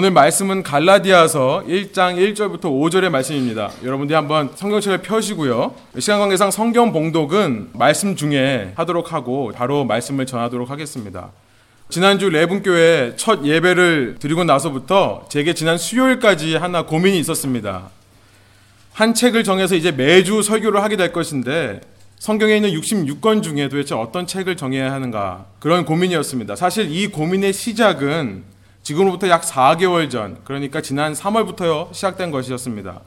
오늘 말씀은 갈라디아서 1장 1절부터 5절의 말씀입니다. 여러분들이 한번 성경책을 펴시고요. 시간 관계상 성경 봉독은 말씀 중에 하도록 하고 바로 말씀을 전하도록 하겠습니다. 지난주 레분교회 첫 예배를 드리고 나서부터 제게 지난 수요일까지 하나 고민이 있었습니다. 한 책을 정해서 이제 매주 설교를 하게 될 것인데 성경에 있는 66권 중에 도대체 어떤 책을 정해야 하는가 그런 고민이었습니다. 사실 이 고민의 시작은 지금으로부터 약 4개월 전, 그러니까 지난 3월부터 시작된 것이었습니다.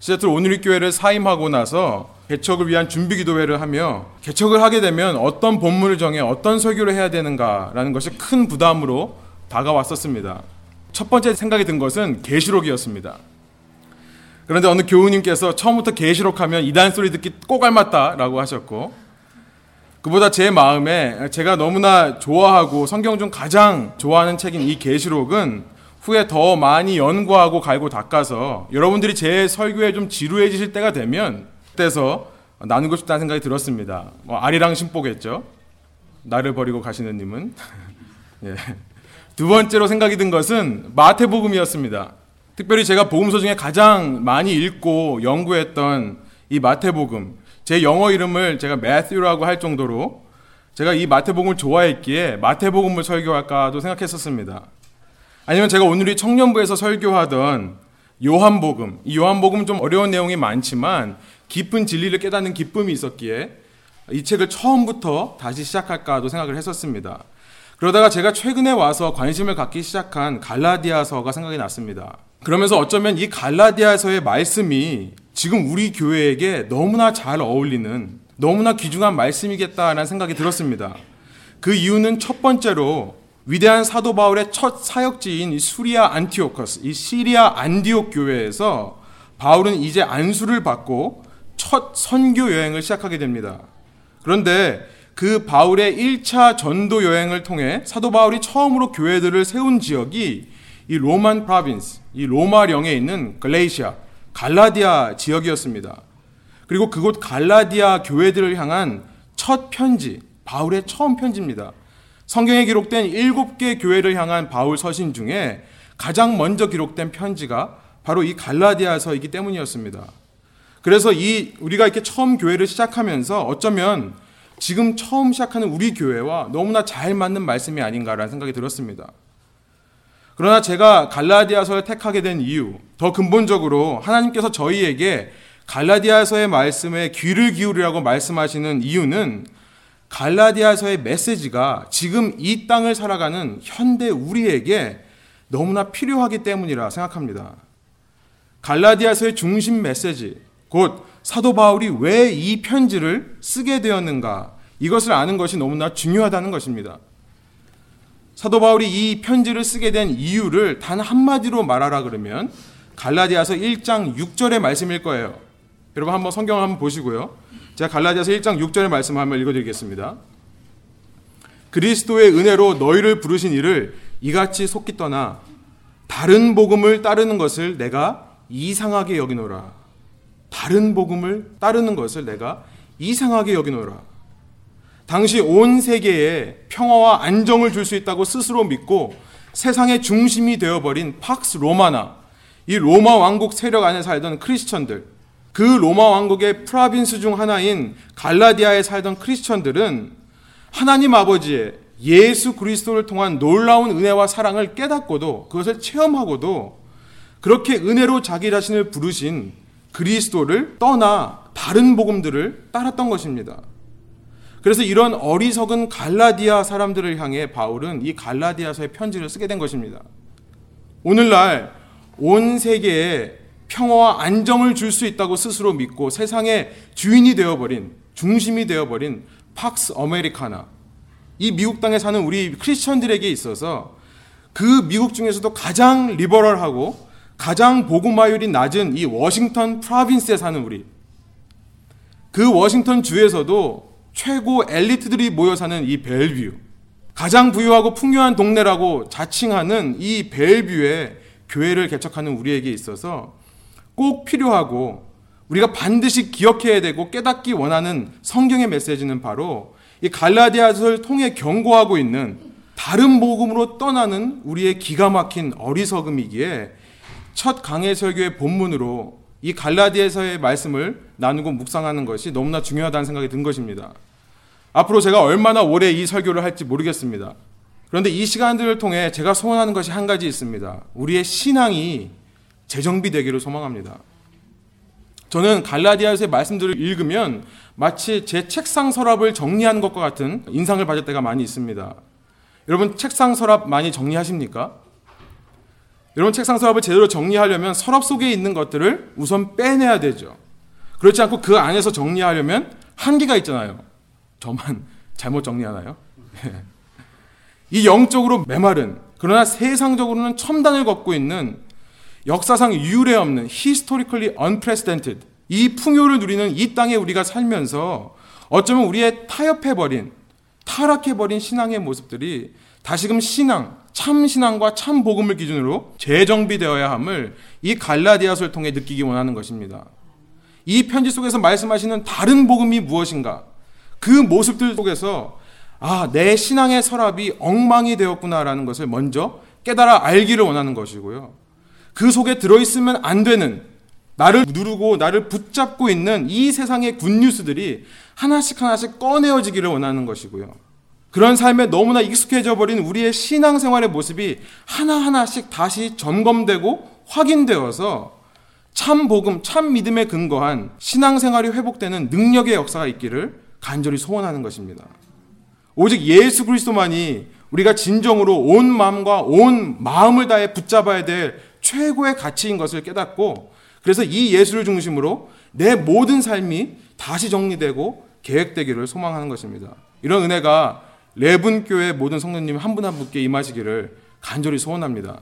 시애틀 오늘리 교회를 사임하고 나서 개척을 위한 준비 기도회를 하며 개척을 하게 되면 어떤 본문을 정해 어떤 설교를 해야 되는가라는 것이 큰 부담으로 다가왔었습니다. 첫 번째 생각이 든 것은 계시록이었습니다. 그런데 어느 교우님께서 처음부터 계시록 하면 이단 소리 듣기 꼭 알맞다라고 하셨고 그보다 제 마음에 제가 너무나 좋아하고 성경 중 가장 좋아하는 책인 이 계시록은 후에 더 많이 연구하고 갈고 닦아서 여러분들이 제 설교에 좀 지루해지실 때가 되면 그때서 나누고 싶다는 생각이 들었습니다. 뭐 아리랑 신보겠죠. 나를 버리고 가시는 님은 예. 두 번째로 생각이 든 것은 마태복음이었습니다. 특별히 제가 복음서 중에 가장 많이 읽고 연구했던 이 마태복음 제 영어 이름을 제가 매튜라고 할 정도로 제가 이 마태복음을 좋아했기에 마태복음을 설교할까도 생각했었습니다. 아니면 제가 오늘이 청년부에서 설교하던 요한복음, 이 요한복음 좀 어려운 내용이 많지만 깊은 진리를 깨닫는 기쁨이 있었기에 이 책을 처음부터 다시 시작할까도 생각을 했었습니다. 그러다가 제가 최근에 와서 관심을 갖기 시작한 갈라디아서가 생각이 났습니다. 그러면서 어쩌면 이 갈라디아서의 말씀이 지금 우리 교회에게 너무나 잘 어울리는 너무나 귀중한 말씀이겠다라는 생각이 들었습니다. 그 이유는 첫 번째로 위대한 사도 바울의 첫 사역지인 이 수리아 Antiochus, 이 시리아 안디옥 교회에서 바울은 이제 안수를 받고 첫 선교 여행을 시작하게 됩니다. 그런데 그 바울의 1차 전도 여행을 통해 사도 바울이 처음으로 교회들을 세운 지역이 이 Roman province, 이 로마령에 있는 Galatia, 갈라디아 지역이었습니다. 그리고 그곳 갈라디아 교회들을 향한 첫 편지, 바울의 처음 편지입니다. 성경에 기록된 일곱 개 교회를 향한 바울 서신 중에 가장 먼저 기록된 편지가 바로 이 갈라디아서이기 때문이었습니다. 그래서 이 우리가 이렇게 처음 교회를 시작하면서 어쩌면 지금 처음 시작하는 우리 교회와 너무나 잘 맞는 말씀이 아닌가라는 생각이 들었습니다. 그러나 제가 갈라디아서를 택하게 된 이유, 더 근본적으로 하나님께서 저희에게 갈라디아서의 말씀에 귀를 기울이라고 말씀하시는 이유는 갈라디아서의 메시지가 지금 이 땅을 살아가는 현대 우리에게 너무나 필요하기 때문이라 생각합니다. 갈라디아서의 중심 메시지, 곧 사도 바울이 왜 이 편지를 쓰게 되었는가, 이것을 아는 것이 너무나 중요하다는 것입니다. 사도 바울이 이 편지를 쓰게 된 이유를 단 한마디로 말하라 그러면 갈라디아서 1장 6절의 말씀일 거예요. 여러분 한번 성경 한번 보시고요. 제가 갈라디아서 1장 6절의 말씀 한번 읽어드리겠습니다. 그리스도의 은혜로 너희를 부르신 이를 이같이 속기 떠나 다른 복음을 따르는 것을 내가 이상하게 여기노라. 다른 복음을 따르는 것을 내가 이상하게 여기노라. 당시 온 세계에 평화와 안정을 줄 수 있다고 스스로 믿고 세상의 중심이 되어버린 팍스 로마나 이 로마 왕국 세력 안에 살던 크리스천들 그 로마 왕국의 province 중 하나인 갈라디아에 살던 크리스천들은 하나님 아버지의 예수 그리스도를 통한 놀라운 은혜와 사랑을 깨닫고도 그것을 체험하고도 그렇게 은혜로 자기 자신을 부르신 그리스도를 떠나 다른 복음들을 따랐던 것입니다. 그래서 이런 어리석은 갈라디아 사람들을 향해 바울은 이 갈라디아서의 편지를 쓰게 된 것입니다. 오늘날 온 세계에 평화와 안정을 줄 수 있다고 스스로 믿고 세상의 주인이 되어버린 중심이 되어버린 팍스 아메리카나 이 미국 땅에 사는 우리 크리스천들에게 있어서 그 미국 중에서도 가장 리버럴하고 가장 복음화율이 낮은 이 워싱턴 프라빈스에 사는 우리 그 워싱턴 주에서도 최고 엘리트들이 모여 사는 이 벨뷰, 가장 부유하고 풍요한 동네라고 자칭하는 이 벨뷰에 교회를 개척하는 우리에게 있어서 꼭 필요하고 우리가 반드시 기억해야 되고 깨닫기 원하는 성경의 메시지는 바로 이 갈라디아서를 통해 경고하고 있는 다른 복음으로 떠나는 우리의 기가 막힌 어리석음이기에 첫 강해 설교의 본문으로 이 갈라디아서의 말씀을 나누고 묵상하는 것이 너무나 중요하다는 생각이 든 것입니다. 앞으로 제가 얼마나 오래 이 설교를 할지 모르겠습니다. 그런데 이 시간들을 통해 제가 소원하는 것이 한 가지 있습니다. 우리의 신앙이 재정비되기를 소망합니다. 저는 갈라디아서의 말씀들을 읽으면 마치 제 책상 서랍을 정리하는 것과 같은 인상을 받을 때가 많이 있습니다. 여러분 책상 서랍 많이 정리하십니까? 여러분 책상 서랍을 제대로 정리하려면 서랍 속에 있는 것들을 우선 빼내야 되죠. 그렇지 않고 그 안에서 정리하려면 한계가 있잖아요. 저만 잘못 정리하나요? 이 영적으로 메마른 그러나 세상적으로는 첨단을 걷고 있는 역사상 유례 없는 historically unprecedented 이 풍요를 누리는 이 땅에 우리가 살면서 어쩌면 우리의 타협해버린 타락해버린 신앙의 모습들이 다시금 신앙, 참 신앙과 참 복음을 기준으로 재정비되어야 함을 이 갈라디아서를 통해 느끼기 원하는 것입니다. 이 편지 속에서 말씀하시는 다른 복음이 무엇인가? 그 모습들 속에서 아, 내 신앙의 서랍이 엉망이 되었구나라는 것을 먼저 깨달아 알기를 원하는 것이고요. 그 속에 들어있으면 안 되는 나를 누르고 나를 붙잡고 있는 이 세상의 굿뉴스들이 하나씩 하나씩 꺼내어지기를 원하는 것이고요. 그런 삶에 너무나 익숙해져 버린 우리의 신앙생활의 모습이 하나하나씩 다시 점검되고 확인되어서 참 복음, 참 믿음에 근거한 신앙생활이 회복되는 능력의 역사가 있기를 간절히 소원하는 것입니다. 오직 예수 그리스도만이 우리가 진정으로 온 마음과 온 마음을 다해 붙잡아야 될 최고의 가치인 것을 깨닫고 그래서 이 예수를 중심으로 내 모든 삶이 다시 정리되고 계획되기를 소망하는 것입니다. 이런 은혜가 레분교회 모든 성도님 한 분 한 분께 임하시기를 간절히 소원합니다.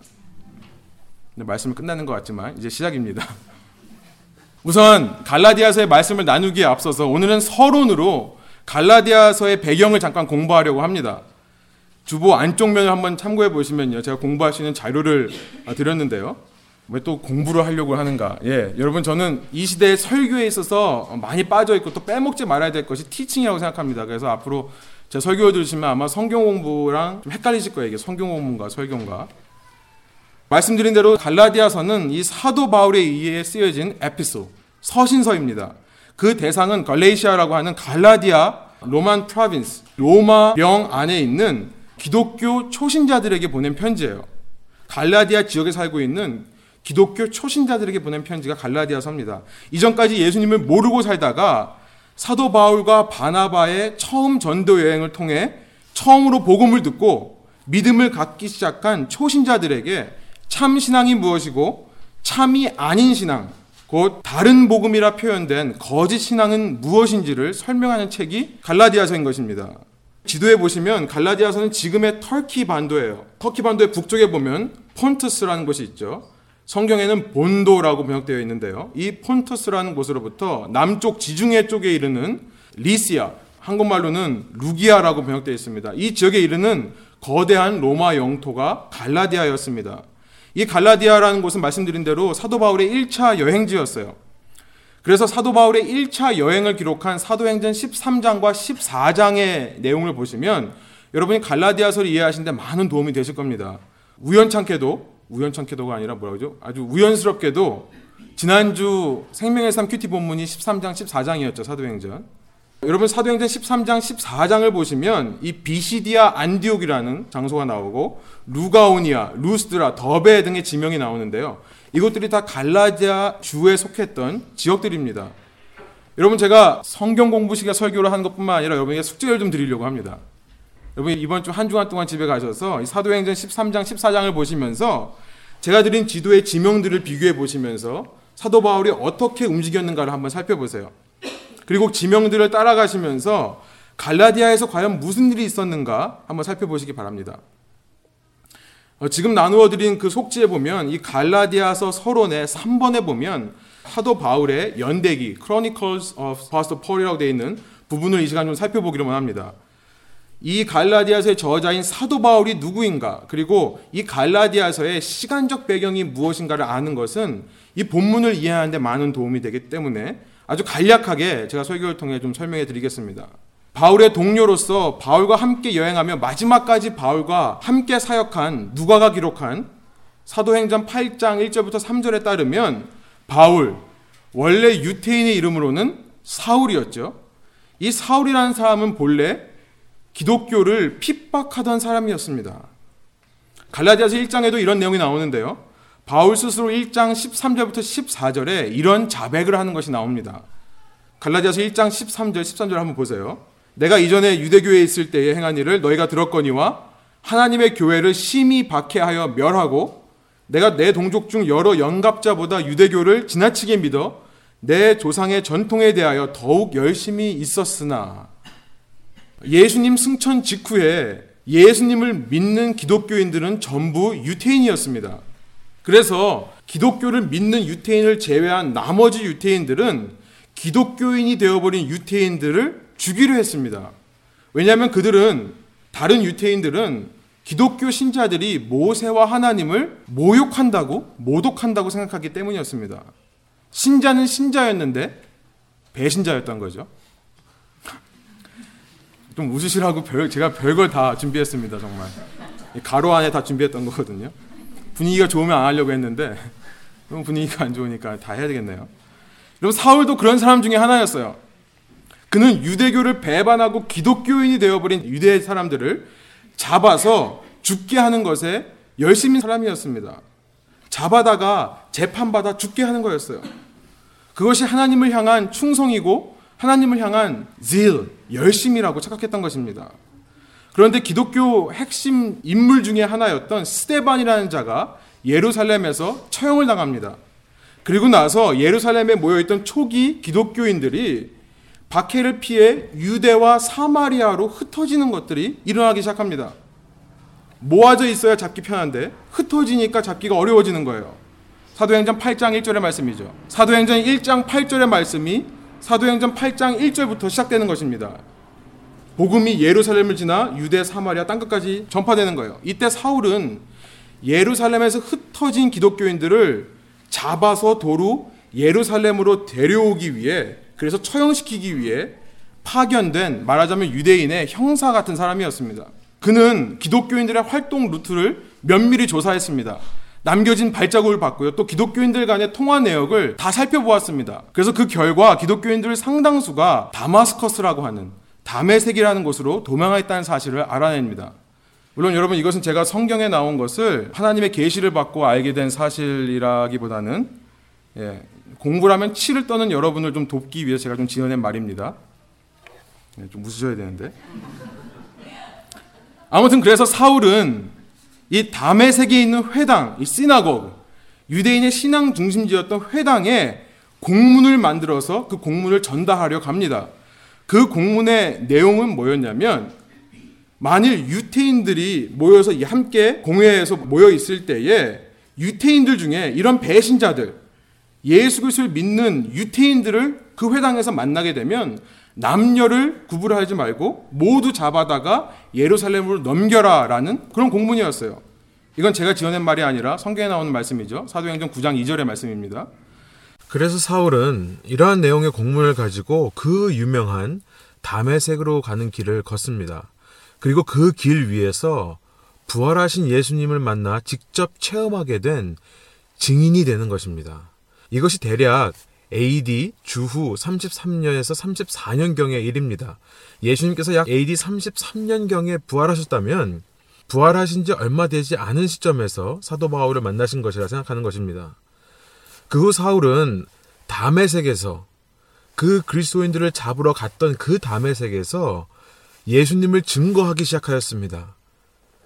말씀을 끝나는 것 같지만 이제 시작입니다. 우선 갈라디아서의 말씀을 나누기에 앞서서 오늘은 서론으로 갈라디아서의 배경을 잠깐 공부하려고 합니다. 주보 안쪽 면을 한번 참고해 보시면요. 제가 공부할 수 있는 자료를 드렸는데요. 왜 또 공부를 하려고 하는가? 예, 여러분 저는 이 시대의 설교에 있어서 많이 빠져 있고 또 빼먹지 말아야 될 것이 teaching이라고 생각합니다. 그래서 앞으로 제 설교 들으시면 아마 성경 공부랑 좀 헷갈리실 거예요. 이게 성경 공부인가 설교인가. 말씀드린 대로 갈라디아서는 이 사도 바울에 의해 쓰여진 epistle, 서신서입니다. 그 대상은 Galatia라고 하는 갈라디아 Roman province, 로마령 안에 있는 기독교 초신자들에게 보낸 편지예요. 갈라디아 지역에 살고 있는 기독교 초신자들에게 보낸 편지가 갈라디아서입니다. 이전까지 예수님을 모르고 살다가 사도 바울과 바나바의 처음 전도 여행을 통해 처음으로 복음을 듣고 믿음을 갖기 시작한 초신자들에게 참 신앙이 무엇이고 참이 아닌 신앙, 곧 다른 복음이라 표현된 거짓 신앙은 무엇인지를 설명하는 책이 갈라디아서인 것입니다. 지도에 보시면 갈라디아서는 지금의 터키 반도예요. 터키 반도의 북쪽에 보면 폰투스라는 곳이 있죠. 성경에는 본도라고 번역되어 있는데요. 이 폰투스라는 곳으로부터 남쪽 지중해 쪽에 이르는 리시아, 한국말로는 루기아라고 번역되어 있습니다. 이 지역에 이르는 거대한 로마 영토가 갈라디아였습니다. 이 갈라디아라는 곳은 말씀드린 대로 사도 바울의 1차 여행지였어요. 그래서 사도 바울의 1차 여행을 기록한 사도행전 13장과 14장의 내용을 보시면 여러분이 갈라디아서를 이해하시는데 많은 도움이 되실 겁니다. 우연찮게도 우연찮게도가 아니라 뭐라 그러죠? 아주 우연스럽게도 지난주 생명의 삶 큐티 본문이 13장 14장이었죠. 사도행전. 여러분 사도행전 13장 14장을 보시면 이 비시디아 안디옥이라는 장소가 나오고 루가오니아, 루스드라, 더베 등의 지명이 나오는데요. 이것들이 다 갈라디아 주에 속했던 지역들입니다. 여러분 제가 성경 공부 시간 설교를 하는 것뿐만 아니라 여러분에게 숙제를 좀 드리려고 합니다. 여러분 이번 주 한 주간 동안 집에 가셔서 사도행전 13장 14장을 보시면서 제가 드린 지도의 지명들을 비교해 보시면서 사도 바울이 어떻게 움직였는가를 한번 살펴보세요. 그리고 지명들을 따라가시면서 갈라디아에서 과연 무슨 일이 있었는가 한번 살펴보시기 바랍니다. 어, 지금 나누어 드린 그 속지에 보면 이 갈라디아서 서론의 3번에 보면 사도 바울의 연대기 Chronicles of Apostle Paul이라고 되어 있는 부분을 이 시간 좀 살펴보기로 합니다. 이 갈라디아서의 저자인 사도 바울이 누구인가 그리고 이 갈라디아서의 시간적 배경이 무엇인가를 아는 것은 이 본문을 이해하는 데 많은 도움이 되기 때문에 아주 간략하게 제가 설교를 통해 좀 설명해 드리겠습니다. 바울의 동료로서 바울과 함께 여행하며 마지막까지 바울과 함께 사역한 누가가 기록한 사도행전 8장 1절부터 3절에 따르면 바울 원래 유태인의 이름으로는 사울이었죠. 이 사울이라는 사람은 본래 기독교를 핍박하던 사람이었습니다. 갈라디아서 1장에도 이런 내용이 나오는데요. 바울 스스로 1장 13절부터 14절에 이런 자백을 하는 것이 나옵니다. 갈라디아서 1장 13절 13절 한번 보세요. 내가 이전에 유대교에 있을 때에 행한 일을 너희가 들었거니와 하나님의 교회를 심히 박해하여 멸하고 내가 내 동족 중 여러 영갑자보다 유대교를 지나치게 믿어 내 조상의 전통에 대하여 더욱 열심히 있었으나 예수님 승천 직후에 예수님을 믿는 기독교인들은 전부 유태인이었습니다. 그래서 기독교를 믿는 유태인을 제외한 나머지 유태인들은 기독교인이 되어버린 유태인들을 죽이려 했습니다. 왜냐하면 그들은 다른 유태인들은 기독교 신자들이 모세와 하나님을 모욕한다고 모독한다고 생각하기 때문이었습니다. 신자는 신자였는데 배신자였던 거죠. 좀 웃으시라고 별, 제가 별걸 다 준비했습니다, 정말. 가로 안에 다 준비했던 거거든요. 분위기가 좋으면 안 하려고 했는데, 너무 분위기가 안 좋으니까 다 해야 되겠네요. 여러분, 사울도 그런 사람 중에 하나였어요. 그는 유대교를 배반하고 기독교인이 되어버린 유대 사람들을 잡아서 죽게 하는 것에 열심인 사람이었습니다. 잡아다가 재판받아 죽게 하는 거였어요. 그것이 하나님을 향한 충성이고 하나님을 향한 zeal, 열심이라고 착각했던 것입니다. 그런데 기독교 핵심 인물 중에 하나였던 스테반이라는 자가 예루살렘에서 처형을 당합니다. 그리고 나서 예루살렘에 모여있던 초기 기독교인들이 박해를 피해 유대와 사마리아로 흩어지는 것들이 일어나기 시작합니다. 모아져 있어야 잡기 편한데 흩어지니까 잡기가 어려워지는 거예요. 사도행전 8장 1절의 말씀이죠. 사도행전 1장 8절의 말씀이 사도행전 8장 1절부터 시작되는 것입니다. 복음이 예루살렘을 지나 유대, 사마리아 땅끝까지 전파되는 거예요. 이때 사울은 예루살렘에서 흩어진 기독교인들을 잡아서 도로 예루살렘으로 데려오기 위해 그래서 처형시키기 위해 파견된 말하자면 유대인의 형사 같은 사람이었습니다. 그는 기독교인들의 활동 루트를 면밀히 조사했습니다. 남겨진 발자국을 봤고요. 또 기독교인들 간의 통화 내역을 다 살펴보았습니다. 그래서 그 결과 기독교인들 상당수가 다마스커스라고 하는 담의색이라는 곳으로 도망했다는 사실을 알아냅니다. 물론 여러분 이것은 제가 성경에 나온 것을 하나님의 계시를 받고 알게 된 사실이라기보다는 예, 공부라면 치를 떠는 여러분을 좀 돕기 위해 제가 좀 지어낸 말입니다. 예, 좀 웃으셔야 되는데. 아무튼 그래서 사울은 이 담에색에 있는 회당, 이 시나고그, 유대인의 신앙 중심지였던 회당에 공문을 만들어서 그 공문을 전달하려 갑니다. 그 공문의 내용은 뭐였냐면 만일 유태인들이 모여서 함께 공회에서 모여 있을 때에 유태인들 중에 이런 배신자들 예수 그리스도를 믿는 유태인들을 그 회당에서 만나게 되면 남녀를 구분하지 말고 모두 잡아다가 예루살렘으로 넘겨라라는 그런 공문이었어요. 이건 제가 지어낸 말이 아니라 성경에 나오는 말씀이죠. 사도행전 9장 2절의 말씀입니다. 그래서 사울은 이러한 내용의 공문을 가지고 그 유명한 담에색으로 가는 길을 걷습니다. 그리고 그 길 위에서 부활하신 예수님을 만나 직접 체험하게 된 증인이 되는 것입니다. 이것이 대략 AD 주후 33년에서 34년경의 일입니다. 예수님께서 약 AD 33년경에 부활하셨다면 부활하신 지 얼마 되지 않은 시점에서 사도 바울을 만나신 것이라 생각하는 것입니다. 그 후 사울은 담에색에서 그 그리스도인들을 잡으러 갔던 그 담에색에서 예수님을 증거하기 시작하였습니다.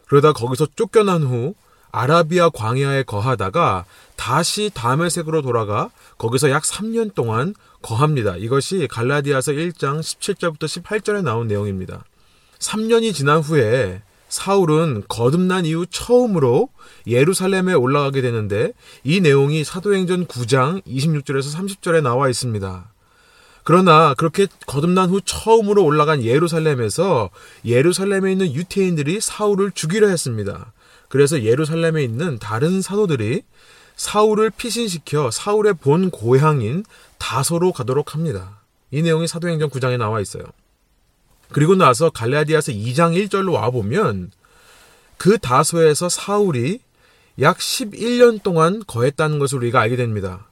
그러다 거기서 쫓겨난 후 아라비아 광야에 거하다가 다시 다메색으로 돌아가 거기서 약 3년 동안 거합니다. 이것이 갈라디아서 1장 17절부터 18절에 나온 내용입니다. 3년이 지난 후에 사울은 거듭난 이후 처음으로 예루살렘에 올라가게 되는데 이 내용이 사도행전 9장 26절에서 30절에 나와 있습니다. 그러나 그렇게 거듭난 후 처음으로 올라간 예루살렘에서 예루살렘에 있는 유태인들이 사울을 죽이려 했습니다. 그래서 예루살렘에 있는 다른 사도들이 사울을 피신시켜 사울의 본 고향인 다소로 가도록 합니다. 이 내용이 사도행전 9장에 나와 있어요. 그리고 나서 갈라디아서 2장 1절로 와보면 그 다소에서 사울이 약 11년 동안 거했다는 것을 우리가 알게 됩니다.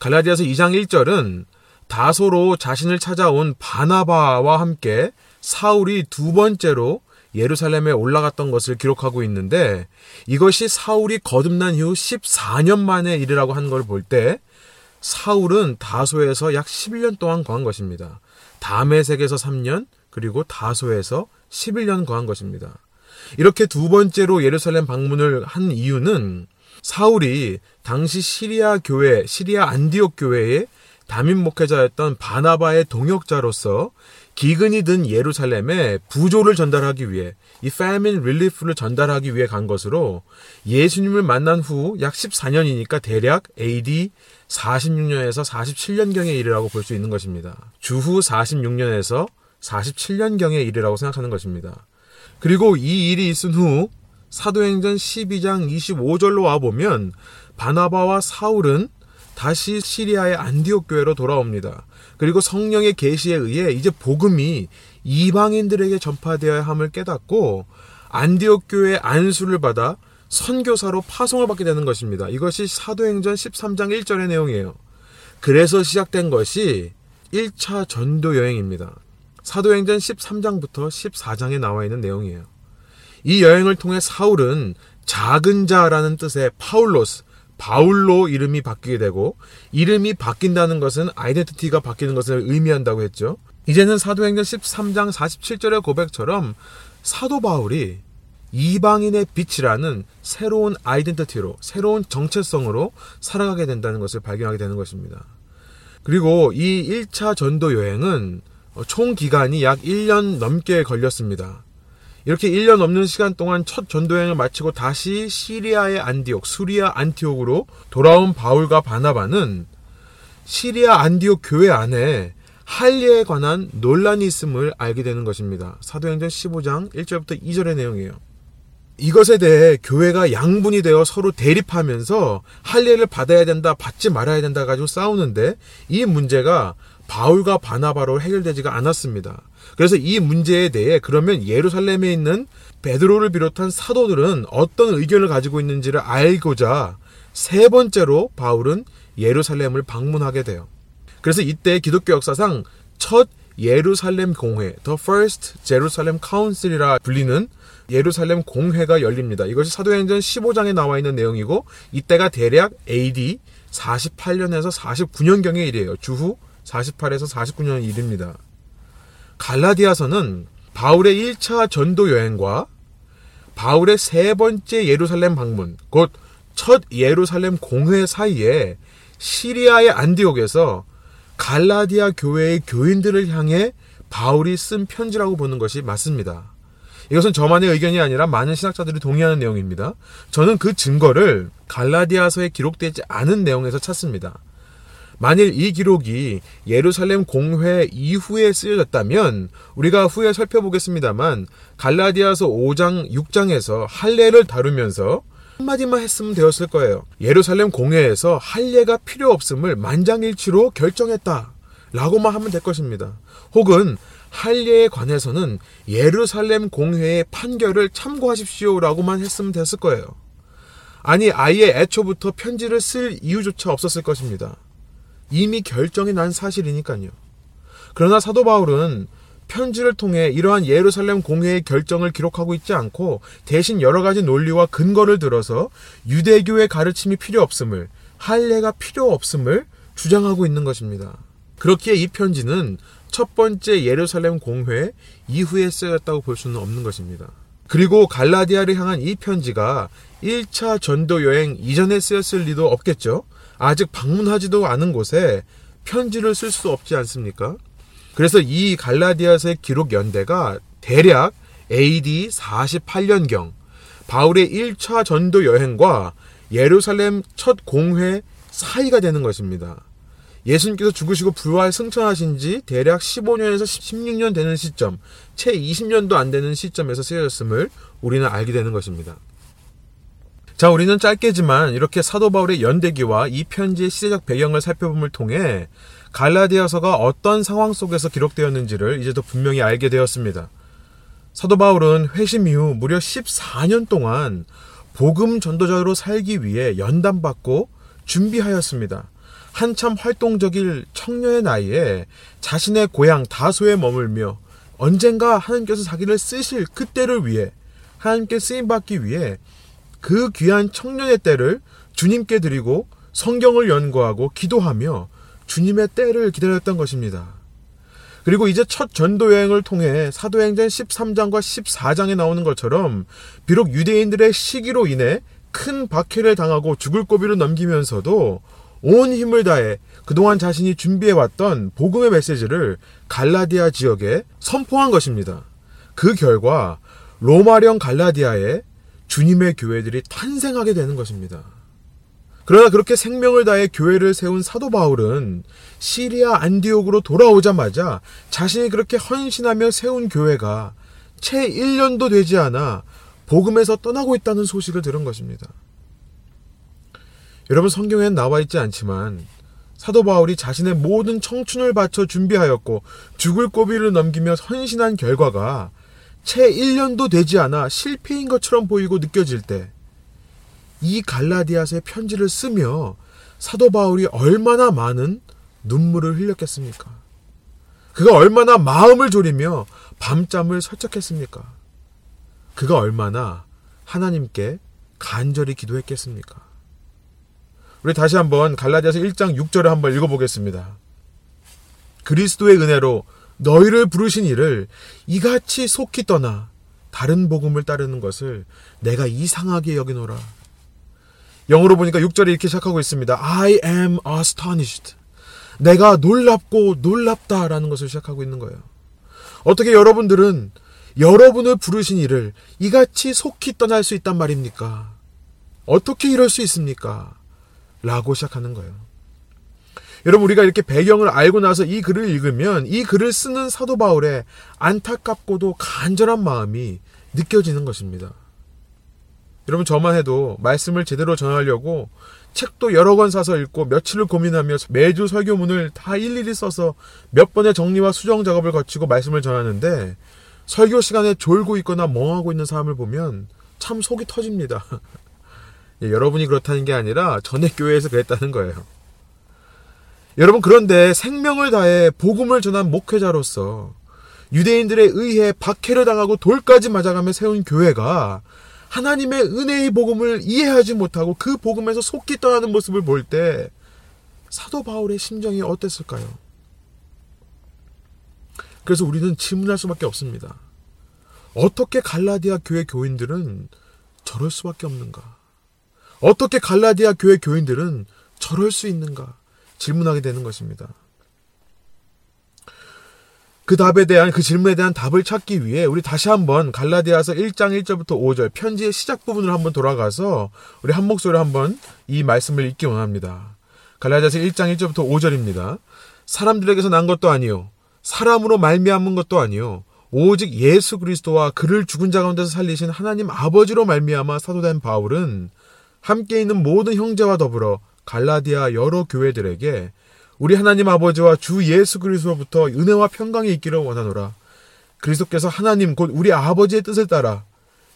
갈라디아서 2장 1절은 다소로 자신을 찾아온 바나바와 함께 사울이 두 번째로 예루살렘에 올라갔던 것을 기록하고 있는데 이것이 사울이 거듭난 이후 14년 만의 일이라고 하는 걸볼 때 사울은 다소에서 약 11년 동안 거한 것입니다. 다메색에서 3년 그리고 다소에서 11년 거한 것입니다. 이렇게 두 번째로 예루살렘 방문을 한 이유는 사울이 당시 시리아 교회, 시리아 안디옥 교회의 담임 목회자였던 바나바의 동역자로서 기근이 든 예루살렘에 부조를 전달하기 위해 이 famine relief를 전달하기 위해 간 것으로 예수님을 만난 후 약 14년이니까 대략 AD 46년에서 47년경의 일이라고 볼 수 있는 것입니다. 주후 46년에서 47년경의 일이라고 생각하는 것입니다. 그리고 이 일이 있은 후 사도행전 12장 25절로 와보면 바나바와 사울은 다시 시리아의 안디옥 교회로 돌아옵니다. 그리고 성령의 계시에 의해 이제 복음이 이방인들에게 전파되어야 함을 깨닫고 안디옥 교회 안수를 받아 선교사로 파송을 받게 되는 것입니다. 이것이 사도행전 13장 1절의 내용이에요. 그래서 시작된 것이 1차 전도 여행입니다. 사도행전 13장부터 14장에 나와 있는 내용이에요. 이 여행을 통해 사울은 작은 자라는 뜻의 파울로스, 바울로 이름이 바뀌게 되고 이름이 바뀐다는 것은 아이덴티티가 바뀌는 것을 의미한다고 했죠. 이제는 사도행전 13장 47절의 고백처럼 사도 바울이 이방인의 빛이라는 새로운 아이덴티티로 새로운 정체성으로 살아가게 된다는 것을 발견하게 되는 것입니다. 그리고 이 1차 전도 여행은 총 기간이 약 1년 넘게 걸렸습니다. 이렇게 1년 넘는 시간 동안 첫 전도여행을 마치고 다시 시리아의 안디옥, 수리아 안티옥으로 돌아온 바울과 바나바는 시리아 안디옥 교회 안에 할례에 관한 논란이 있음을 알게 되는 것입니다. 사도행전 15장 1절부터 2절의 내용이에요. 이것에 대해 교회가 양분이 되어 서로 대립하면서 할례를 받아야 된다, 받지 말아야 된다 가지고 싸우는데 이 문제가 바울과 바나바로 해결되지가 않았습니다. 그래서 이 문제에 대해 그러면 예루살렘에 있는 베드로를 비롯한 사도들은 어떤 의견을 가지고 있는지를 알고자 세 번째로 바울은 예루살렘을 방문하게 돼요. 그래서 이때 기독교 역사상 첫 예루살렘 공회, The First Jerusalem Council이라 불리는 예루살렘 공회가 열립니다. 이것이 사도행전 15장에 나와 있는 내용이고 이때가 대략 AD 48년에서 49년경의 일이에요. 주후 48에서 49년 일입니다. 갈라디아서는 바울의 1차 전도 여행과 바울의 세 번째 예루살렘 방문, 곧 첫 예루살렘 공회 사이에 시리아의 안디옥에서 갈라디아 교회의 교인들을 향해 바울이 쓴 편지라고 보는 것이 맞습니다. 이것은 저만의 의견이 아니라 많은 신학자들이 동의하는 내용입니다. 저는 그 증거를 갈라디아서에 기록되지 않은 내용에서 찾습니다. 만일 이 기록이 예루살렘 공회 이후에 쓰여졌다면 우리가 후에 살펴보겠습니다만 갈라디아서 5장 6장에서 할례를 다루면서 한마디만 했으면 되었을 거예요. 예루살렘 공회에서 할례가 필요 없음을 만장일치로 결정했다. 라고만 하면 될 것입니다. 혹은 할례에 관해서는 예루살렘 공회의 판결을 참고하십시오 라고만 했으면 됐을 거예요. 아니 아예 애초부터 편지를 쓸 이유조차 없었을 것입니다. 이미 결정이 난 사실이니까요. 그러나 사도 바울은 편지를 통해 이러한 예루살렘 공회의 결정을 기록하고 있지 않고 대신 여러 가지 논리와 근거를 들어서 유대교의 가르침이 필요 없음을 할례가 필요 없음을 주장하고 있는 것입니다. 그렇기에 이 편지는 첫 번째 예루살렘 공회 이후에 쓰였다고 볼 수는 없는 것입니다. 그리고 갈라디아를 향한 이 편지가 1차 전도 여행 이전에 쓰였을 리도 없겠죠. 아직 방문하지도 않은 곳에 편지를 쓸 수 없지 않습니까? 그래서 이 갈라디아서의 기록 연대가 대략 AD 48년경 바울의 1차 전도 여행과 예루살렘 첫 공회 사이가 되는 것입니다. 예수님께서 죽으시고 부활 승천하신 지 대략 15년에서 16년 되는 시점, 채 20년도 안 되는 시점에서 쓰여졌음을 우리는 알게 되는 것입니다. 자, 우리는 짧게지만 이렇게 사도 바울의 연대기와 이 편지의 시대적 배경을 살펴봄을 통해 갈라디아서가 어떤 상황 속에서 기록되었는지를 이제 더 분명히 알게 되었습니다. 사도 바울은 회심 이후 무려 14년 동안 복음 전도자로 살기 위해 연단받고 준비하였습니다. 한참 활동적일 청년의 나이에 자신의 고향 다소에 머물며 언젠가 하나님께서 자기를 쓰실 그때를 위해 하나님께 쓰임 받기 위해 그 귀한 청년의 때를 주님께 드리고 성경을 연구하고 기도하며 주님의 때를 기다렸던 것입니다. 그리고 이제 첫 전도 여행을 통해 사도행전 13장과 14장에 나오는 것처럼 비록 유대인들의 시기로 인해 큰 박해를 당하고 죽을 고비를 넘기면서도 온 힘을 다해 그동안 자신이 준비해왔던 복음의 메시지를 갈라디아 지역에 선포한 것입니다. 그 결과 로마령 갈라디아에 주님의 교회들이 탄생하게 되는 것입니다. 그러나 그렇게 생명을 다해 교회를 세운 사도 바울은 시리아 안디옥으로 돌아오자마자 자신이 그렇게 헌신하며 세운 교회가 채 1년도 되지 않아 복음에서 떠나고 있다는 소식을 들은 것입니다. 여러분 성경엔 나와 있지 않지만 사도 바울이 자신의 모든 청춘을 바쳐 준비하였고 죽을 고비를 넘기며 헌신한 결과가 채 1년도 되지 않아 실패인 것처럼 보이고 느껴질 때, 이 갈라디아서의 편지를 쓰며 사도 바울이 얼마나 많은 눈물을 흘렸겠습니까? 그가 얼마나 마음을 졸이며 밤잠을 설쳤겠습니까? 그가 얼마나 하나님께 간절히 기도했겠습니까? 우리 다시 한번 갈라디아서 1장 6절을 한번 읽어보겠습니다. 그리스도의 은혜로 너희를 부르신 이를 이같이 속히 떠나 다른 복음을 따르는 것을 내가 이상하게 여기노라. 영어로 보니까 6절에 이렇게 시작하고 있습니다. I am astonished. 내가 놀랍고 놀랍다라는 것을 시작하고 있는 거예요. 어떻게 여러분들은 여러분을 부르신 이를 이같이 속히 떠날 수 있단 말입니까? 어떻게 이럴 수 있습니까? 라고 시작하는 거예요. 여러분 우리가 이렇게 배경을 알고 나서 이 글을 읽으면 이 글을 쓰는 사도 바울의 안타깝고도 간절한 마음이 느껴지는 것입니다. 여러분 저만 해도 말씀을 제대로 전하려고 책도 여러 권 사서 읽고 며칠을 고민하며 매주 설교문을 다 일일이 써서 몇 번의 정리와 수정 작업을 거치고 말씀을 전하는데 설교 시간에 졸고 있거나 멍하고 있는 사람을 보면 참 속이 터집니다. 예, 여러분이 그렇다는 게 아니라 전에 교회에서 그랬다는 거예요. 여러분 그런데 생명을 다해 복음을 전한 목회자로서 유대인들에 의해 박해를 당하고 돌까지 맞아가며 세운 교회가 하나님의 은혜의 복음을 이해하지 못하고 그 복음에서 속기 떠나는 모습을 볼 때 사도 바울의 심정이 어땠을까요? 그래서 우리는 질문할 수밖에 없습니다. 어떻게 갈라디아 교회 교인들은 저럴 수밖에 없는가? 어떻게 갈라디아 교회 교인들은 저럴 수 있는가? 질문하게 되는 것입니다. 그 답에 대한 그 질문에 대한 답을 찾기 위해 우리 다시 한번 갈라디아서 1장 1절부터 5절 편지의 시작 부분을 한번 돌아가서 우리 한 목소리로 한번 이 말씀을 읽기 원합니다. 갈라디아서 1장 1절부터 5절입니다. 사람들에게서 난 것도 아니요 사람으로 말미암은 것도 아니요 오직 예수 그리스도와 그를 죽은 자 가운데서 살리신 하나님 아버지로 말미암아 사도된 바울은 함께 있는 모든 형제와 더불어 갈라디아 여러 교회들에게 우리 하나님 아버지와 주 예수 그리스도로부터 은혜와 평강이 있기를 원하노라. 그리스도께서 하나님 곧 우리 아버지의 뜻을 따라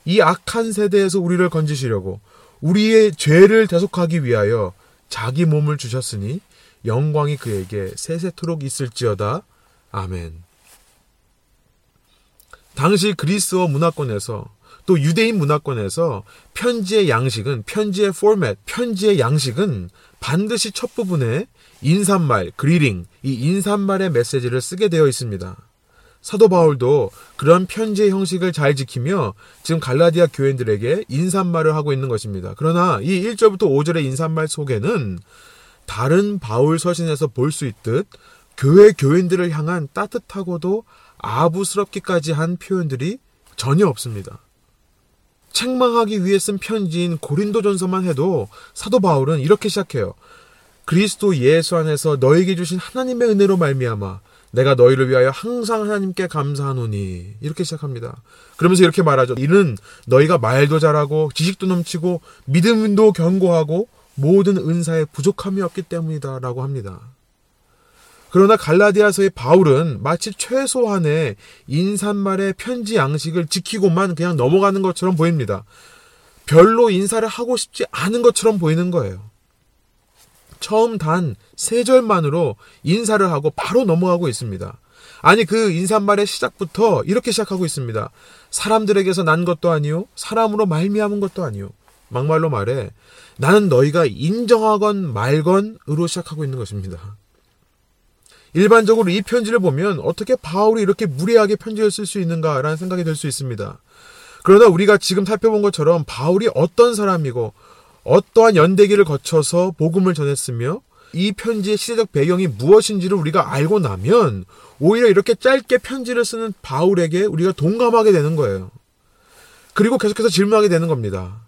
이 악한 세대에서 우리를 건지시려고 우리의 죄를 대속하기 위하여 자기 몸을 주셨으니 영광이 그에게 세세토록 있을지어다. 아멘. 당시 그리스어 문화권에서 또 유대인 문화권에서 편지의 양식은 편지의 포맷, 편지의 양식은 반드시 첫 부분에 인사말, 그리링, 이 인사말의 메시지를 쓰게 되어 있습니다. 사도 바울도 그런 편지의 형식을 잘 지키며 지금 갈라디아 교인들에게 인사말을 하고 있는 것입니다. 그러나 이 1절부터 5절의 인사말 속에는 다른 바울 서신에서 볼 수 있듯 교회 교인들을 향한 따뜻하고도 아부스럽기까지 한 표현들이 전혀 없습니다. 책망하기 위해 쓴 편지인 고린도전서만 해도 사도 바울은 이렇게 시작해요. 그리스도 예수 안에서 너에게 주신 하나님의 은혜로 말미암아 내가 너희를 위하여 항상 하나님께 감사하노니 이렇게 시작합니다. 그러면서 이렇게 말하죠. 이는 너희가 말도 잘하고 지식도 넘치고 믿음도 견고하고 모든 은사에 부족함이 없기 때문이다라고 합니다. 그러나 갈라디아서의 바울은 마치 최소한의 인사말의 편지 양식을 지키고만 그냥 넘어가는 것처럼 보입니다. 별로 인사를 하고 싶지 않은 것처럼 보이는 거예요. 처음 단 세 절만으로 인사를 하고 바로 넘어가고 있습니다. 아니 그 인사말의 시작부터 이렇게 시작하고 있습니다. 사람들에게서 난 것도 아니요 사람으로 말미암은 것도 아니요 막말로 말해 나는 너희가 인정하건 말건으로 시작하고 있는 것입니다. 일반적으로 이 편지를 보면 어떻게 바울이 이렇게 무례하게 편지를 쓸 수 있는가라는 생각이 들 수 있습니다. 그러나 우리가 지금 살펴본 것처럼 바울이 어떤 사람이고 어떠한 연대기를 거쳐서 복음을 전했으며 이 편지의 시대적 배경이 무엇인지를 우리가 알고 나면 오히려 이렇게 짧게 편지를 쓰는 바울에게 우리가 동감하게 되는 거예요. 그리고 계속해서 질문하게 되는 겁니다.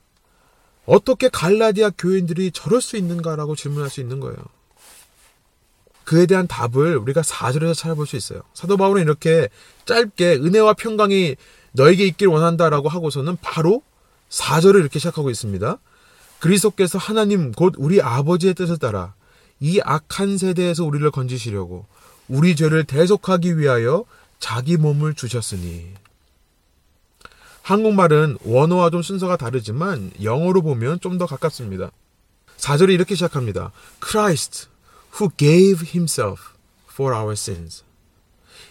어떻게 갈라디아 교인들이 저럴 수 있는가라고 질문할 수 있는 거예요. 그에 대한 답을 우리가 4절에서 찾아볼 수 있어요. 사도 바울은 이렇게 짧게 은혜와 평강이 너에게 있길 원한다라고 하고서는 바로 4절을 이렇게 시작하고 있습니다. 그리스도께서 하나님 곧 우리 아버지의 뜻을 따라 이 악한 세대에서 우리를 건지시려고 우리 죄를 대속하기 위하여 자기 몸을 주셨으니 한국말은 원어와 좀 순서가 다르지만 영어로 보면 좀 더 가깝습니다. 4절이 이렇게 시작합니다. Christ who gave himself for our sins.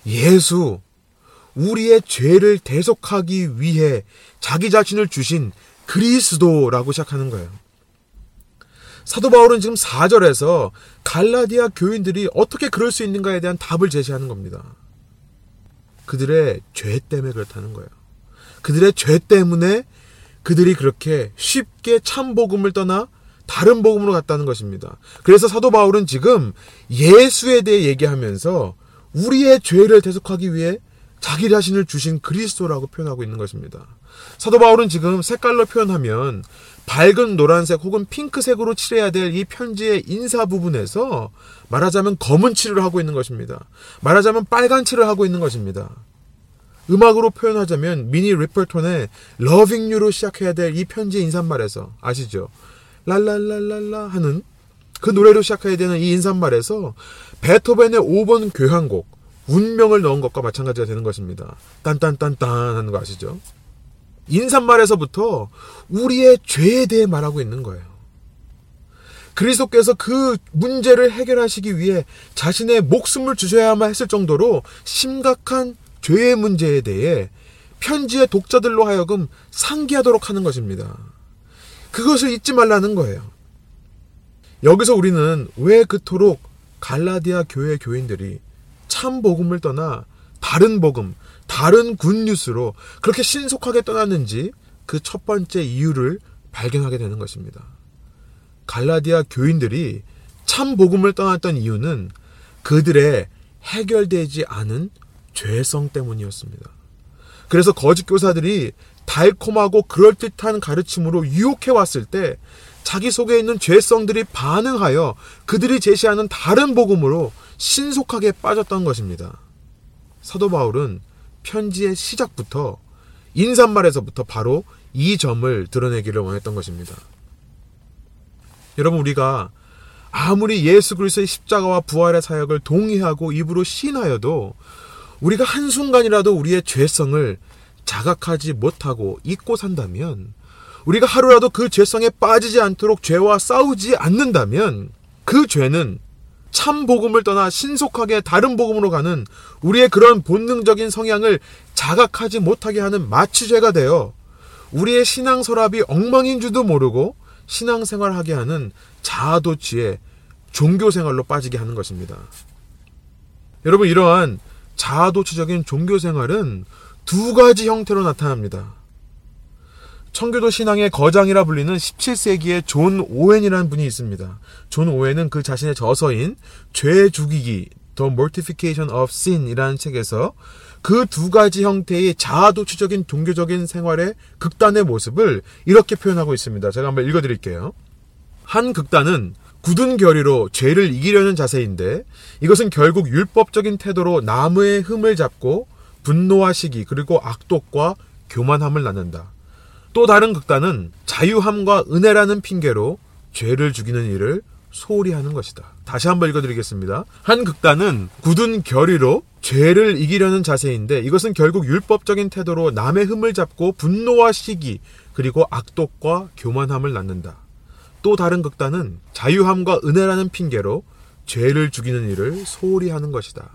예수 우리의 죄를 대속하기 위해 자기 자신을 주신 그리스도라고 시작하는 거예요. 사도 바울은 지금 4절에서 갈라디아 교인들이 어떻게 그럴 수 있는가에 대한 답을 제시하는 겁니다. 그들의 죄 때문에 그렇다는 거예요. 그들의 죄 때문에 그들이 그렇게 쉽게 참 복음을 떠나 다른 복음으로 갔다는 것입니다. 그래서 사도 바울은 지금 예수에 대해 얘기하면서 우리의 죄를 대속하기 위해 자기 자신을 주신 그리스도라고 표현하고 있는 것입니다. 사도 바울은 지금 색깔로 표현하면 밝은 노란색 혹은 핑크색으로 칠해야 될 이 편지의 인사 부분에서 말하자면 검은 칠을 하고 있는 것입니다. 말하자면 빨간 칠을 하고 있는 것입니다. 음악으로 표현하자면 미니 리퍼톤의 Loving You로 시작해야 될 이 편지의 인사말에서 아시죠? 랄랄랄랄라 하는 그 노래로 시작해야 되는 이 인사말에서 베토벤의 5번 교향곡 운명을 넣은 것과 마찬가지가 되는 것입니다. 딴딴딴딴 하는 거 아시죠? 인사말에서부터 우리의 죄에 대해 말하고 있는 거예요. 그리스도께서 그 문제를 해결하시기 위해 자신의 목숨을 주셔야만 했을 정도로 심각한 죄의 문제에 대해 편지의 독자들로 하여금 상기하도록 하는 것입니다. 그것을 잊지 말라는 거예요. 여기서 우리는 왜 그토록 갈라디아 교회 교인들이 참 복음을 떠나 다른 복음, 다른 굿뉴스로 그렇게 신속하게 떠났는지 그 첫 번째 이유를 발견하게 되는 것입니다. 갈라디아 교인들이 참 복음을 떠났던 이유는 그들의 해결되지 않은 죄성 때문이었습니다. 그래서 거짓 교사들이 달콤하고 그럴듯한 가르침으로 유혹해 왔을 때 자기 속에 있는 죄성들이 반응하여 그들이 제시하는 다른 복음으로 신속하게 빠졌던 것입니다. 사도 바울은 편지의 시작부터 인사말에서부터 바로 이 점을 드러내기를 원했던 것입니다. 여러분 우리가 아무리 예수 그리스도의 십자가와 부활의 사역을 동의하고 입으로 신하여도 우리가 한순간이라도 우리의 죄성을 자각하지 못하고 잊고 산다면 우리가 하루라도 그 죄성에 빠지지 않도록 죄와 싸우지 않는다면 그 죄는 참 복음을 떠나 신속하게 다른 복음으로 가는 우리의 그런 본능적인 성향을 자각하지 못하게 하는 마취죄가 되어 우리의 신앙 서랍이 엉망인 줄도 모르고 신앙생활하게 하는 자아도취의 종교생활로 빠지게 하는 것입니다. 여러분 이러한 자아도취적인 종교생활은 두 가지 형태로 나타납니다. 청교도 신앙의 거장이라 불리는 17세기의 존 오웬이라는 분이 있습니다. 존 오웬은 그 자신의 저서인 죄 죽이기 The Mortification of Sin이라는 책에서 그 두 가지 형태의 자아도취적인 종교적인 생활의 극단의 모습을 이렇게 표현하고 있습니다. 제가 한번 읽어드릴게요. 한 극단은 굳은 결의로 죄를 이기려는 자세인데 이것은 결국 율법적인 태도로 나무의 흠을 잡고 분노와 시기 그리고 악독과 교만함을 낳는다. 또 다른 극단은 자유함과 은혜라는 핑계로 죄를 죽이는 일을 소홀히 하는 것이다. 다시 한번 읽어드리겠습니다. 한 극단은 굳은 결의로 죄를 이기려는 자세인데 이것은 결국 율법적인 태도로 남의 흠을 잡고 분노와 시기 그리고 악독과 교만함을 낳는다. 또 다른 극단은 자유함과 은혜라는 핑계로 죄를 죽이는 일을 소홀히 하는 것이다.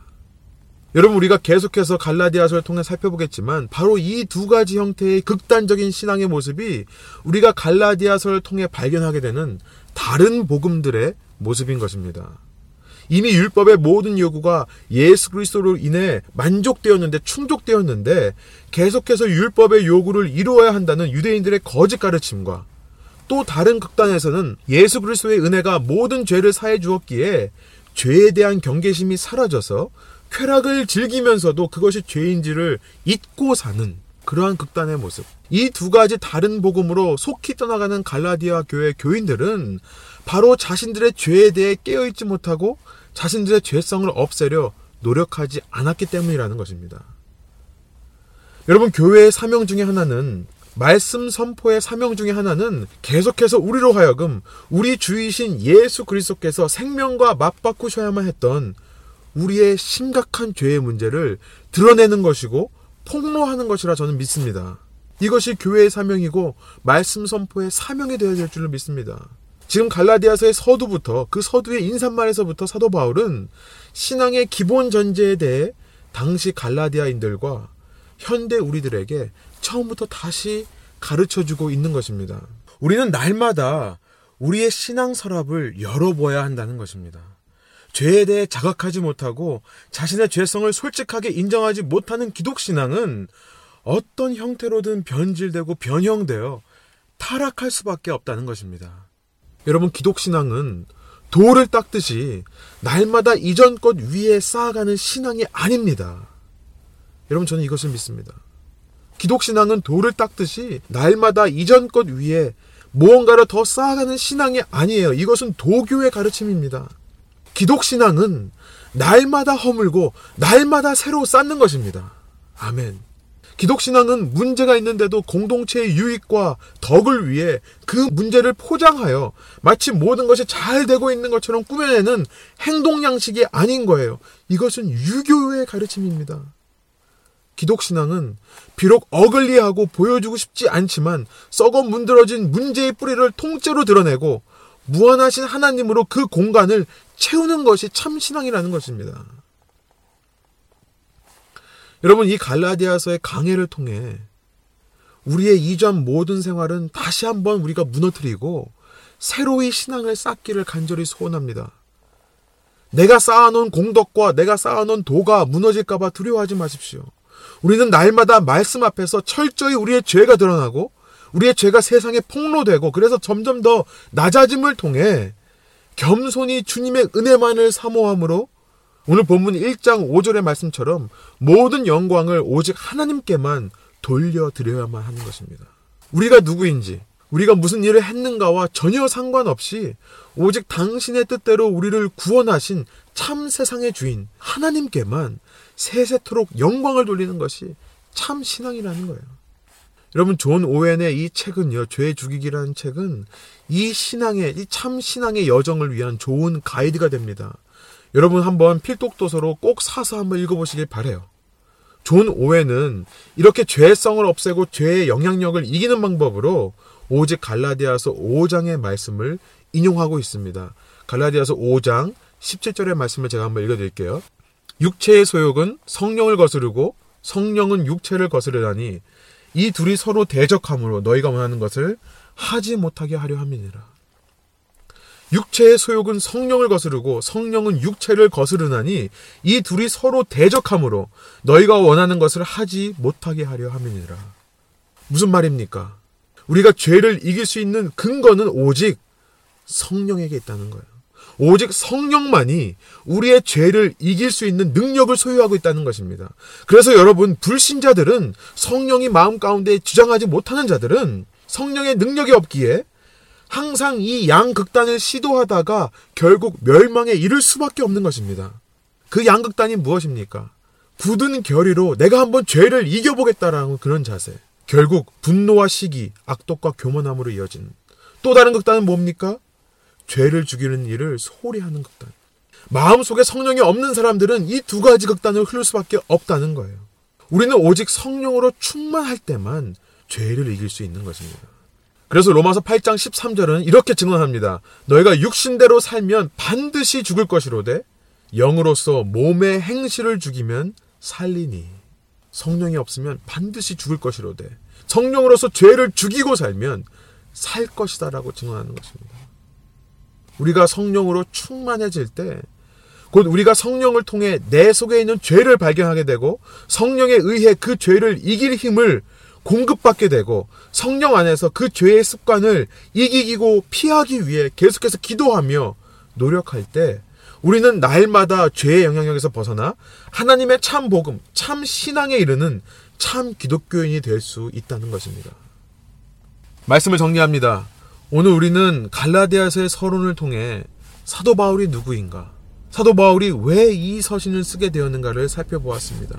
여러분 우리가 계속해서 갈라디아서를 통해 살펴보겠지만 바로 이 두 가지 형태의 극단적인 신앙의 모습이 우리가 갈라디아서를 통해 발견하게 되는 다른 복음들의 모습인 것입니다. 이미 율법의 모든 요구가 예수 그리스도로 인해 만족되었는데 충족되었는데 계속해서 율법의 요구를 이루어야 한다는 유대인들의 거짓 가르침과 또 다른 극단에서는 예수 그리스도의 은혜가 모든 죄를 사해 주었기에 죄에 대한 경계심이 사라져서 쾌락을 즐기면서도 그것이 죄인지를 잊고 사는 그러한 극단의 모습. 이 두 가지 다른 복음으로 속히 떠나가는 갈라디아 교회 교인들은 바로 자신들의 죄에 대해 깨어있지 못하고 자신들의 죄성을 없애려 노력하지 않았기 때문이라는 것입니다. 여러분, 교회의 사명 중에 하나는 말씀 선포의 사명 중에 하나는 계속해서 우리로 하여금 우리 주이신 예수 그리스도께서 생명과 맞바꾸셔야만 했던 우리의 심각한 죄의 문제를 드러내는 것이고 폭로하는 것이라 저는 믿습니다. 이것이 교회의 사명이고 말씀 선포의 사명이 되어야 될 줄로 믿습니다. 지금 갈라디아서의 서두부터 그 서두의 인사말에서부터 사도 바울은 신앙의 기본 전제에 대해 당시 갈라디아인들과 현대 우리들에게 처음부터 다시 가르쳐 주고 있는 것입니다. 우리는 날마다 우리의 신앙 서랍을 열어보아야 한다는 것입니다. 죄에 대해 자각하지 못하고 자신의 죄성을 솔직하게 인정하지 못하는 기독신앙은 어떤 형태로든 변질되고 변형되어 타락할 수밖에 없다는 것입니다. 여러분, 기독신앙은 돌을 닦듯이 날마다 이전 것 위에 쌓아가는 신앙이 아닙니다. 여러분, 저는 이것을 믿습니다. 기독신앙은 돌을 닦듯이 날마다 이전 것 위에 무언가를 더 쌓아가는 신앙이 아니에요. 이것은 도교의 가르침입니다. 기독신앙은 날마다 허물고 날마다 새로 쌓는 것입니다. 아멘. 기독신앙은 문제가 있는데도 공동체의 유익과 덕을 위해 그 문제를 포장하여 마치 모든 것이 잘 되고 있는 것처럼 꾸며내는 행동 양식이 아닌 거예요. 이것은 유교의 가르침입니다. 기독신앙은 비록 어글리하고 보여주고 싶지 않지만 썩어 문드러진 문제의 뿌리를 통째로 드러내고 무한하신 하나님으로 그 공간을 채우는 것이 참 신앙이라는 것입니다. 여러분, 이 갈라디아서의 강해를 통해 우리의 이전 모든 생활은 다시 한번 우리가 무너뜨리고 새로이 신앙을 쌓기를 간절히 소원합니다. 내가 쌓아놓은 공덕과 내가 쌓아놓은 도가 무너질까봐 두려워하지 마십시오. 우리는 날마다 말씀 앞에서 철저히 우리의 죄가 드러나고 우리의 죄가 세상에 폭로되고 그래서 점점 더 낮아짐을 통해 겸손히 주님의 은혜만을 사모함으로 오늘 본문 1장 5절의 말씀처럼 모든 영광을 오직 하나님께만 돌려드려야만 하는 것입니다. 우리가 누구인지, 우리가 무슨 일을 했는가와 전혀 상관없이 오직 당신의 뜻대로 우리를 구원하신 참 세상의 주인 하나님께만 세세토록 영광을 돌리는 것이 참 신앙이라는 거예요. 여러분 존 오웬의 이 책은요 죄 죽이기라는 책은 이 신앙의 이 참 신앙의 여정을 위한 좋은 가이드가 됩니다. 여러분 한번 필독 도서로 꼭 사서 한번 읽어보시길 바래요. 존 오웬은 이렇게 죄성을 없애고 죄의 영향력을 이기는 방법으로 오직 갈라디아서 5장의 말씀을 인용하고 있습니다. 갈라디아서 5장 17절의 말씀을 제가 한번 읽어드릴게요. 육체의 소욕은 성령을 거스르고 성령은 육체를 거스르나니 이 둘이 서로 대적함으로 너희가 원하는 것을 하지 못하게 하려 함이니라. 육체의 소욕은 성령을 거스르고 성령은 육체를 거스르나니 이 둘이 서로 대적함으로 너희가 원하는 것을 하지 못하게 하려 함이니라. 무슨 말입니까? 우리가 죄를 이길 수 있는 근거는 오직 성령에게 있다는 거예요. 오직 성령만이 우리의 죄를 이길 수 있는 능력을 소유하고 있다는 것입니다. 그래서 여러분, 불신자들은 성령이 마음 가운데 주장하지 못하는 자들은 성령의 능력이 없기에 항상 이 양극단을 시도하다가 결국 멸망에 이를 수밖에 없는 것입니다. 그 양극단이 무엇입니까? 굳은 결의로 내가 한번 죄를 이겨보겠다라는 그런 자세. 결국 분노와 시기, 악독과 교만함으로 이어진 또 다른 극단은 뭡니까? 죄를 죽이는 일을 소홀히 하는 극단. 마음속에 성령이 없는 사람들은 이 두 가지 극단을 흐를 수밖에 없다는 거예요. 우리는 오직 성령으로 충만할 때만 죄를 이길 수 있는 것입니다. 그래서 로마서 8장 13절은 이렇게 증언합니다. 너희가 육신대로 살면 반드시 죽을 것이로되 영으로서 몸의 행실을 죽이면 살리니 성령이 없으면 반드시 죽을 것이로되 성령으로서 죄를 죽이고 살면 살 것이다라고 증언하는 것입니다. 우리가 성령으로 충만해질 때 곧 우리가 성령을 통해 내 속에 있는 죄를 발견하게 되고 성령에 의해 그 죄를 이길 힘을 공급받게 되고 성령 안에서 그 죄의 습관을 이기고 피하기 위해 계속해서 기도하며 노력할 때 우리는 날마다 죄의 영향력에서 벗어나 하나님의 참 복음, 참 신앙에 이르는 참 기독교인이 될 수 있다는 것입니다. 말씀을 정리합니다. 오늘 우리는 갈라디아서의 서론을 통해 사도 바울이 누구인가, 사도 바울이 왜 이 서신을 쓰게 되었는가를 살펴보았습니다.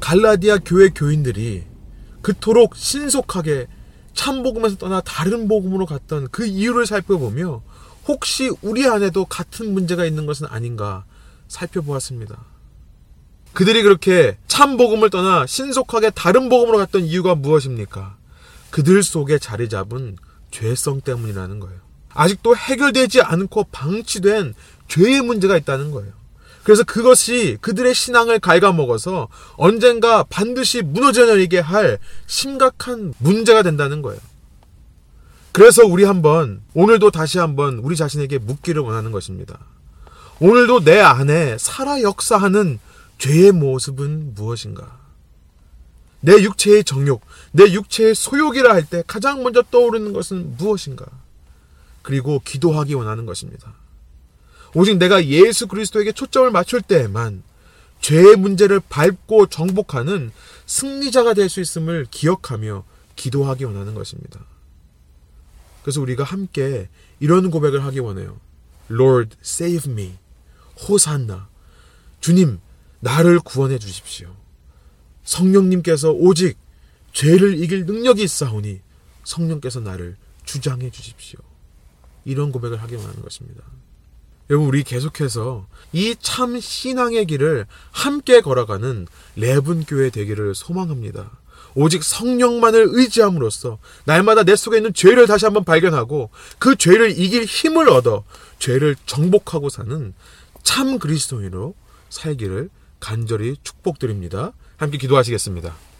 갈라디아 교회 교인들이 그토록 신속하게 참복음에서 떠나 다른 복음으로 갔던 그 이유를 살펴보며 혹시 우리 안에도 같은 문제가 있는 것은 아닌가 살펴보았습니다. 그들이 그렇게 참복음을 떠나 신속하게 다른 복음으로 갔던 이유가 무엇입니까? 그들 속에 자리 잡은 죄성 때문이라는 거예요. 아직도 해결되지 않고 방치된 죄의 문제가 있다는 거예요. 그래서 그것이 그들의 신앙을 갉아먹어서 언젠가 반드시 무너져 내리게 할 심각한 문제가 된다는 거예요. 그래서 우리 한번 오늘도 다시 한번 우리 자신에게 묻기를 원하는 것입니다. 오늘도 내 안에 살아 역사하는 죄의 모습은 무엇인가? 내 육체의 정욕, 내 육체의 소욕이라 할 때 가장 먼저 떠오르는 것은 무엇인가? 그리고 기도하기 원하는 것입니다. 오직 내가 예수 그리스도에게 초점을 맞출 때에만 죄의 문제를 밟고 정복하는 승리자가 될 수 있음을 기억하며 기도하기 원하는 것입니다. 그래서 우리가 함께 이런 고백을 하기 원해요. Lord, save me. 호산나. 주님, 나를 구원해 주십시오. 성령님께서 오직 죄를 이길 능력이 있사오니 성령께서 나를 주장해 주십시오. 이런 고백을 하기 원하는 것입니다. 여러분, 우리 계속해서 이 참 신앙의 길을 함께 걸어가는 레분 교회 되기를 소망합니다. 오직 성령만을 의지함으로써 날마다 내 속에 있는 죄를 다시 한번 발견하고 그 죄를 이길 힘을 얻어 죄를 정복하고 사는 참 그리스도인으로 살기를 간절히 축복드립니다. 함께 기도하시겠습니다.